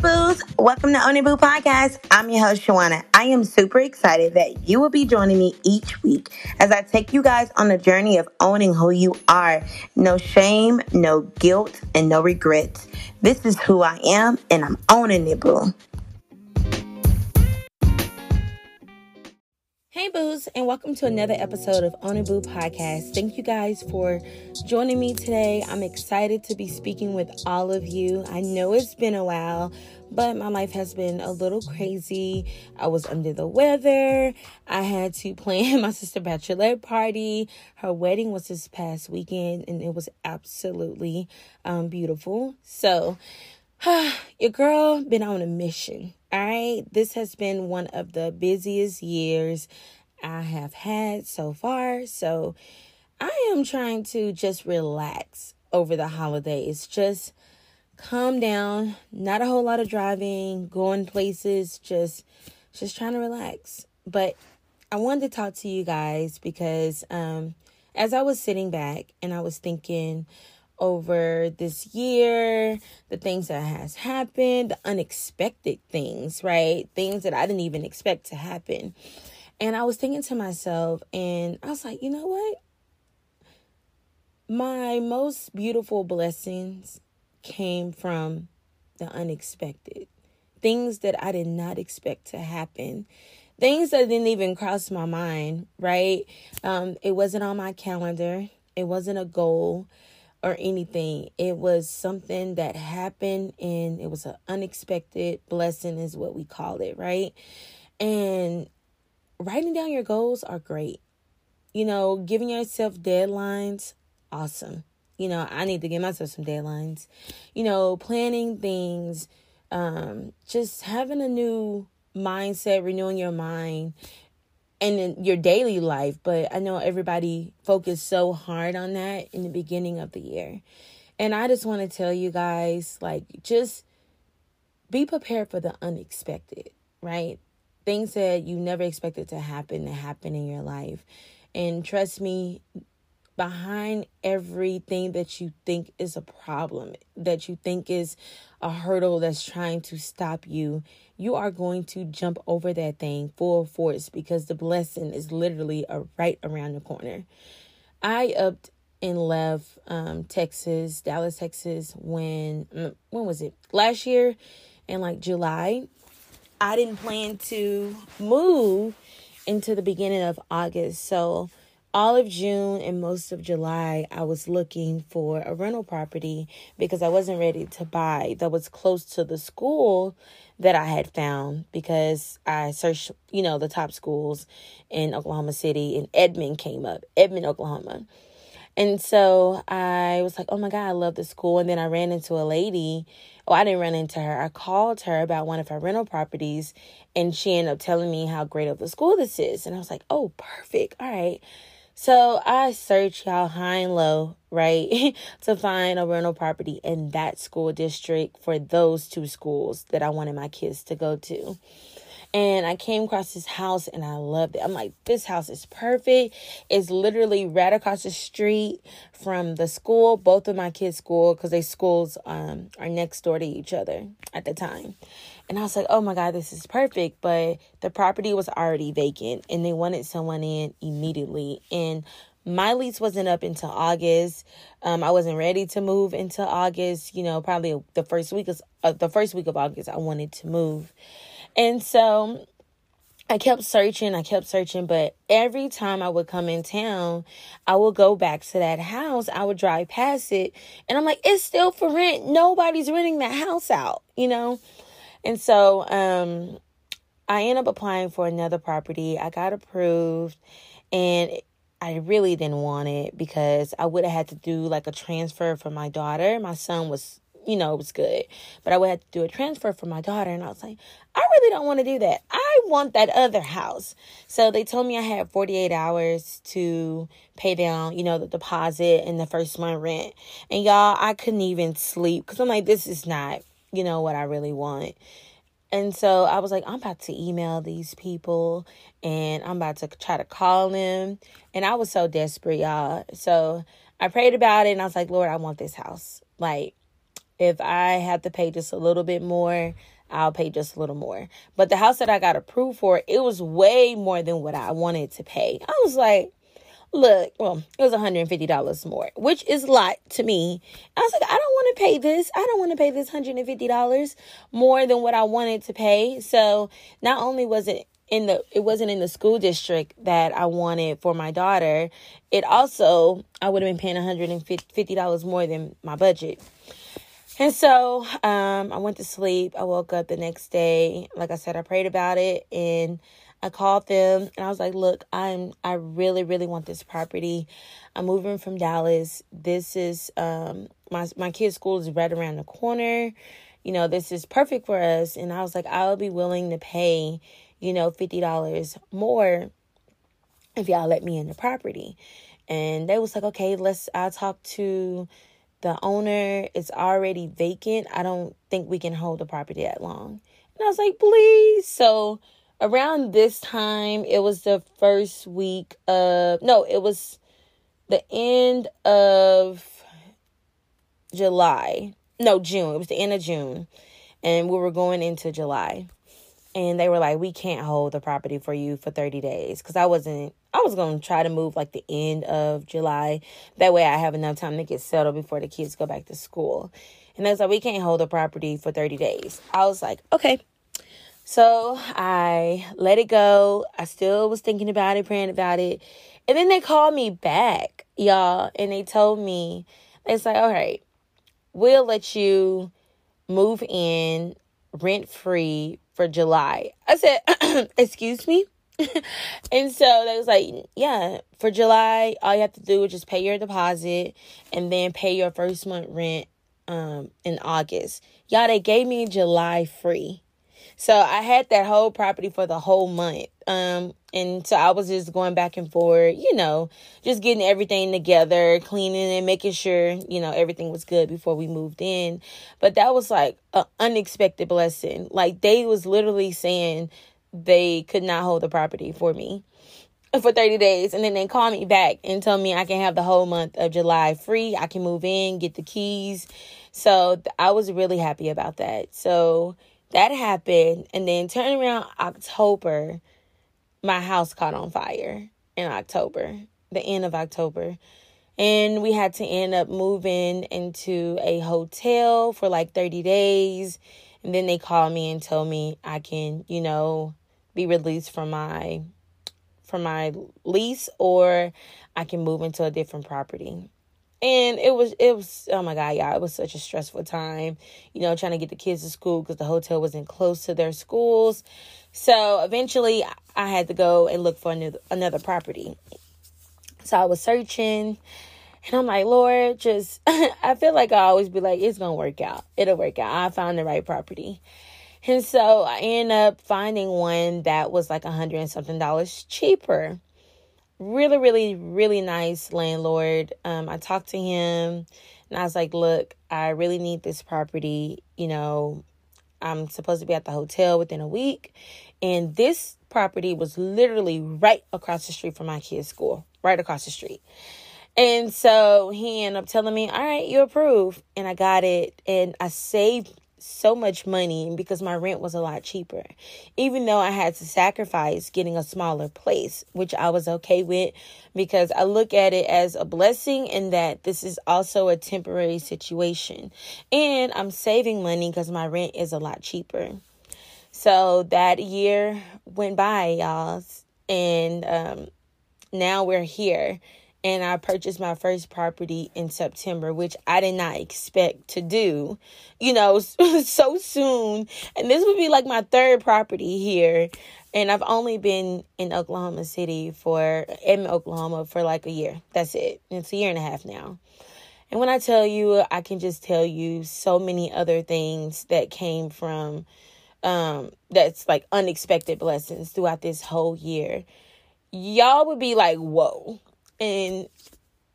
Booze. Welcome to Own Boo Podcast. I'm your host, Shawonna. I am super excited that you will be joining me each week as I take you guys on the journey of owning who you are. No shame, no guilt, and no regrets. This is who I am, and I'm owning it, boo. Boos, and welcome to another episode of Boo Podcast. Thank you guys for joining me today. I'm excited to be speaking with all of you. I know it's been a while, but my life has been a little crazy. I was under the weather. I had to plan my sister bachelorette party. Her wedding was this past weekend, and it was absolutely um, beautiful. So, your girl been on a mission all right, this has been one of the busiest years I have had so far. So I am trying to just relax over the holidays. Just calm down, not a whole lot of driving, going places, just just trying to relax. But I wanted to talk to you guys because um as I was sitting back and I was thinking over this year, the things that has happened, the unexpected things, right? Things that I didn't even expect to happen. And I was thinking to myself, and I was like, you know what? My most beautiful blessings came from the unexpected. Things that I did not expect to happen. Things that didn't even cross my mind, right? Um, it wasn't on my calendar. It wasn't a goal or anything. It was something that happened and it was an unexpected blessing, is what we call it, right? And writing down your goals are great. You know, giving yourself deadlines, awesome. You know, I need to give myself some deadlines. You know, planning things, um, just having a new mindset, renewing your mind and in your daily life, but I know everybody focused so hard on that in the beginning of the year. And I just want to tell you guys like just be prepared for the unexpected, right? Things that you never expected to happen to happen in your life. And trust me, behind everything that you think is a problem, that you think is a hurdle that's trying to stop you, you are going to jump over that thing full force because the blessing is literally a, right around the corner. I upped and left um, Texas, Dallas, Texas when mm, when was it? Last year in like July. I didn't plan to move into the beginning of August. So all of June and most of July, I was looking for a rental property because I wasn't ready to buy that was close to the school that I had found because I searched, you know, the top schools in Oklahoma City and Edmond came up, Edmond, Oklahoma. And so I was like, oh my God, I love the school. And then I ran into a lady. Oh, I didn't run into her. I called her about one of her rental properties and she ended up telling me how great of a school this is. And I was like, oh, perfect. All right. So I searched y'all high and low, right, to find a rental property in that school district for those two schools that I wanted my kids to go to. And I came across this house and I loved it. I'm like, this house is perfect. It's literally right across the street from the school, both of my kids' school, because their schools um, are next door to each other at the time. And I was like, oh my God, this is perfect. But the property was already vacant and they wanted someone in immediately. And my lease wasn't up until August. Um, I wasn't ready to move until August. You know, probably the first week of uh, the first week of August, I wanted to move, and so I kept searching. I kept searching, but every time I would come in town, I would go back to that house. I would drive past it, and I'm like, it's still for rent. Nobody's renting that house out, you know. And so um, I ended up applying for another property. I got approved and I really didn't want it because I would have had to do like a transfer for my daughter. My son was, you know, it was good, but I would have to do a transfer for my daughter. And I was like, I really don't want to do that. I want that other house. So they told me I had 48 hours to pay down, you know, the deposit and the first month rent. And y'all, I couldn't even sleep because I'm like, this is not you know, what I really want. And so I was like, I'm about to email these people and I'm about to try to call them. And I was so desperate, y'all. So I prayed about it and I was like, Lord, I want this house. Like, If I have to pay just a little bit more, I'll pay just a little more. But the house that I got approved for, it was way more than what I wanted to pay. I was like, look, well, it was $150 more, which is a lot to me. I was like, I don't want to pay this. I don't want to pay this $150 more than what I wanted to pay. So not only was it in the it wasn't in the school district that I wanted for my daughter, it also I would have been paying $150 more than my budget. And so um, I went to sleep. I woke up the next day. Like I said, I prayed about it and I called them and I was like, "Look, I'm I really really want this property. I'm moving from Dallas. This is um my my kid's school is right around the corner. You know, this is perfect for us." And I was like, "I'll be willing to pay, you know, $50 more if y'all let me in the property." And they was like, "Okay, let's I'll talk to the owner. is already vacant. I don't think we can hold the property that long." And I was like, "Please." So around this time, it was the first week of, no, it was the end of July. No, June. It was the end of June. And we were going into July. And they were like, we can't hold the property for you for 30 days. Because I wasn't, I was going to try to move like the end of July. That way I have enough time to get settled before the kids go back to school. And they was like, we can't hold the property for 30 days. I was like, okay. So I let it go. I still was thinking about it, praying about it. And then they called me back, y'all, and they told me, it's like, all right, we'll let you move in rent free for July. I said, excuse me? and so they was like, yeah, for July, all you have to do is just pay your deposit and then pay your first month rent um in August. Y'all, they gave me July free. So I had that whole property for the whole month. Um, and so I was just going back and forth, you know, just getting everything together, cleaning and making sure, you know, everything was good before we moved in. But that was like an unexpected blessing. Like they was literally saying they could not hold the property for me for 30 days and then they call me back and tell me I can have the whole month of July free. I can move in, get the keys. So I was really happy about that. So that happened and then turning around october my house caught on fire in october the end of october and we had to end up moving into a hotel for like 30 days and then they called me and told me i can you know be released from my from my lease or i can move into a different property. And it was it was oh my god yeah it was such a stressful time you know trying to get the kids to school because the hotel wasn't close to their schools. So eventually i had to go and look for another, another property. So i was searching and i'm like lord just i feel like i always be like it's gonna work out. It'll work out. I found the right property and so i end up finding one that was like a hundred and something dollars cheaper really, really, really nice landlord. Um, I talked to him and I was like, look, I really need this property. You know, I'm supposed to be at the hotel within a week. And this property was literally right across the street from my kid's school, right across the street. And so he ended up telling me, all right, you approve. And I got it. And I saved so much money because my rent was a lot cheaper. Even though I had to sacrifice getting a smaller place, which I was okay with because I look at it as a blessing in that this is also a temporary situation. And I'm saving money because my rent is a lot cheaper. So that year went by, y'all. And um, now we're here and I purchased my first property in September, which I did not expect to do, you know, so soon. And this would be like my third property here. And I've only been in Oklahoma City for, in Oklahoma for like a year. That's it. It's a year and a half now. And when I tell you, I can just tell you so many other things that came from, um, that's like unexpected blessings throughout this whole year. Y'all would be like, whoa and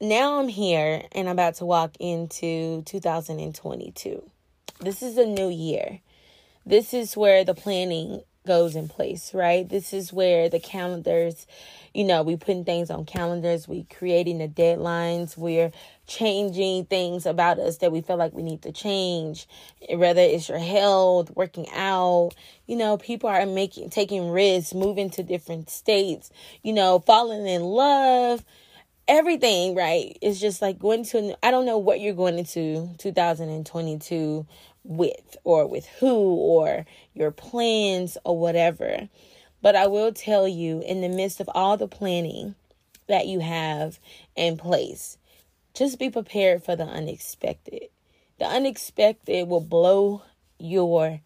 now I'm here and I'm about to walk into 2022. This is a new year. This is where the planning goes in place, right? This is where the calendars, you know, we putting things on calendars, we creating the deadlines, we're changing things about us that we feel like we need to change. Whether it's your health, working out, you know, people are making taking risks, moving to different states, you know, falling in love. Everything, right? It's just like going to I don't know what you're going into 2022 with or with who or your plans or whatever. But I will tell you, in the midst of all the planning that you have in place, just be prepared for the unexpected. The unexpected will blow your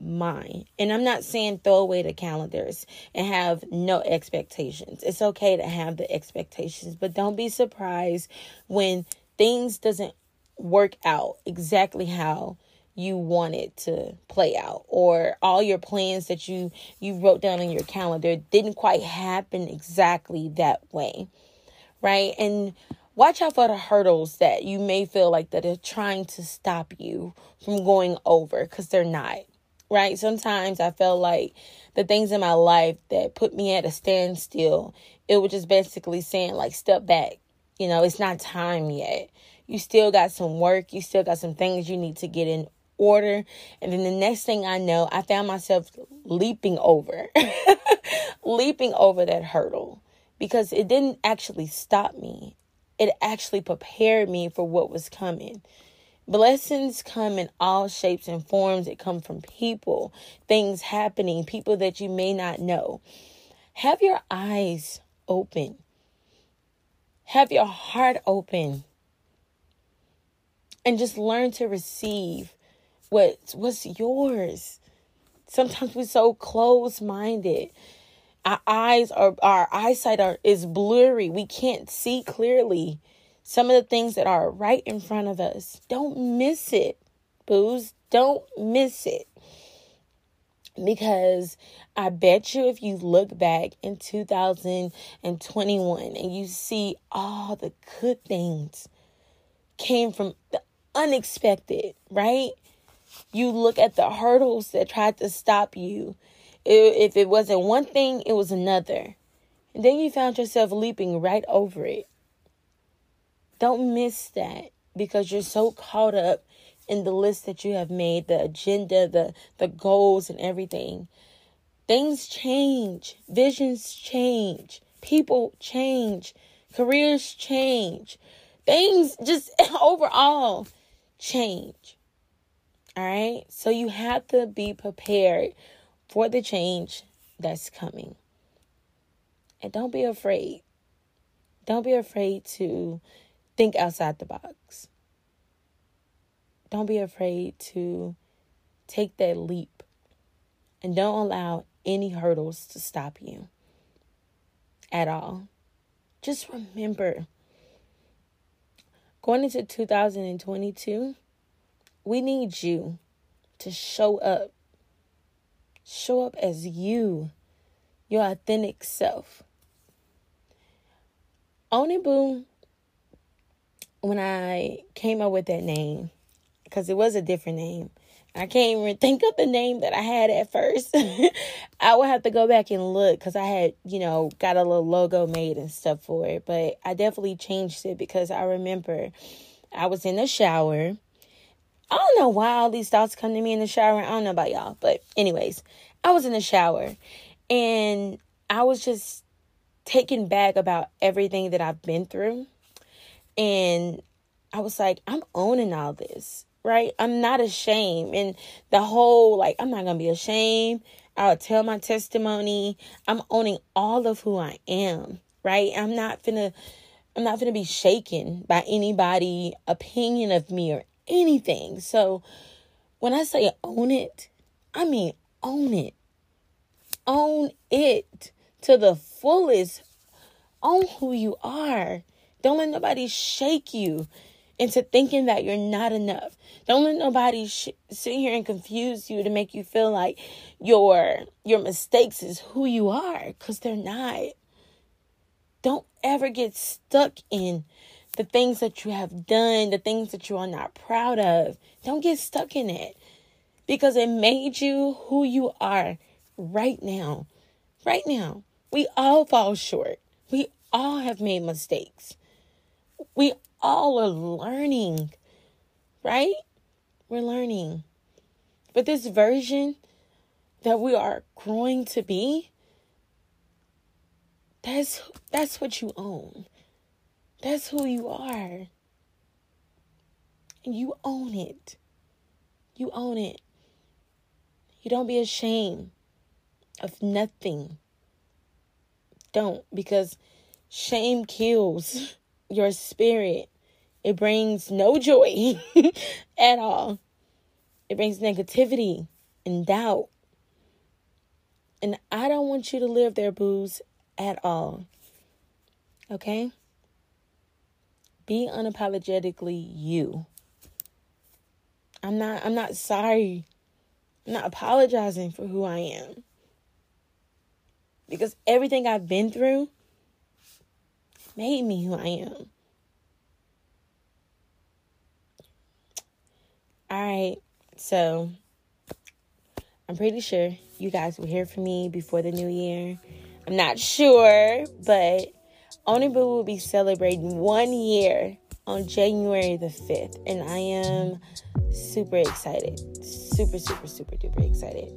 mind. And I'm not saying throw away the calendars and have no expectations. It's okay to have the expectations, but don't be surprised when things doesn't work out exactly how you want it to play out or all your plans that you you wrote down on your calendar didn't quite happen exactly that way right and watch out for the hurdles that you may feel like that are trying to stop you from going over because they're not right sometimes i felt like the things in my life that put me at a standstill it was just basically saying like step back you know it's not time yet you still got some work you still got some things you need to get in order. And then the next thing I know, I found myself leaping over, leaping over that hurdle because it didn't actually stop me. It actually prepared me for what was coming. Blessings come in all shapes and forms. It come from people, things happening, people that you may not know. Have your eyes open. Have your heart open. And just learn to receive what's what's yours. Sometimes we're so close minded. Our eyes are our eyesight are is blurry. We can't see clearly some of the things that are right in front of us. Don't miss it, booze. Don't miss it. Because I bet you if you look back in 2021 and you see all the good things came from the unexpected, right? you look at the hurdles that tried to stop you. If it wasn't one thing, it was another. And then you found yourself leaping right over it. Don't miss that because you're so caught up in the list that you have made, the agenda, the, the goals, and everything. Things change, visions change, people change, careers change, things just overall change. All right. So you have to be prepared for the change that's coming. And don't be afraid. Don't be afraid to think outside the box. Don't be afraid to take that leap. And don't allow any hurdles to stop you at all. Just remember going into 2022 we need you to show up. Show up as you, your authentic self. Own it, boo. When I came up with that name, because it was a different name, I can't even think of the name that I had at first. I would have to go back and look because I had, you know, got a little logo made and stuff for it. But I definitely changed it because I remember I was in the shower I don't know why all these thoughts come to me in the shower. I don't know about y'all, but anyways, I was in the shower and I was just taken back about everything that I've been through. And I was like, I'm owning all this, right? I'm not ashamed. And the whole, like, I'm not going to be ashamed. I'll tell my testimony. I'm owning all of who I am, right? I'm not gonna, I'm not to be shaken by anybody opinion of me or anything. So when I say own it, I mean own it. Own it to the fullest. Own who you are. Don't let nobody shake you into thinking that you're not enough. Don't let nobody sh- sit here and confuse you to make you feel like your your mistakes is who you are cuz they're not. Don't ever get stuck in the things that you have done, the things that you are not proud of. Don't get stuck in it because it made you who you are right now. Right now. We all fall short. We all have made mistakes. We all are learning, right? We're learning. But this version that we are growing to be, that's that's what you own. That's who you are. And you own it. You own it. You don't be ashamed of nothing. Don't, because shame kills your spirit. It brings no joy at all. It brings negativity and doubt. And I don't want you to live there, booze, at all. Okay? Be unapologetically you. I'm not I'm not sorry. I'm not apologizing for who I am. Because everything I've been through made me who I am. All right. So, I'm pretty sure you guys will hear from me before the new year. I'm not sure, but Own It Boo will be celebrating one year on January the 5th, and I am super excited. Super, super, super duper excited.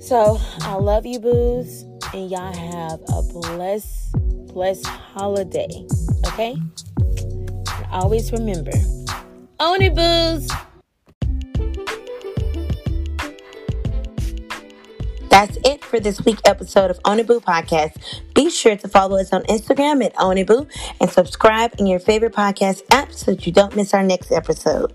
So, I love you, boos, and y'all have a blessed, blessed holiday, okay? And always remember, Own It Boos! That's it for this week episode of Own It Boo Podcast. Be sure to follow us on Instagram at Own It Boo and subscribe in your favorite podcast app so that you don't miss our next episode.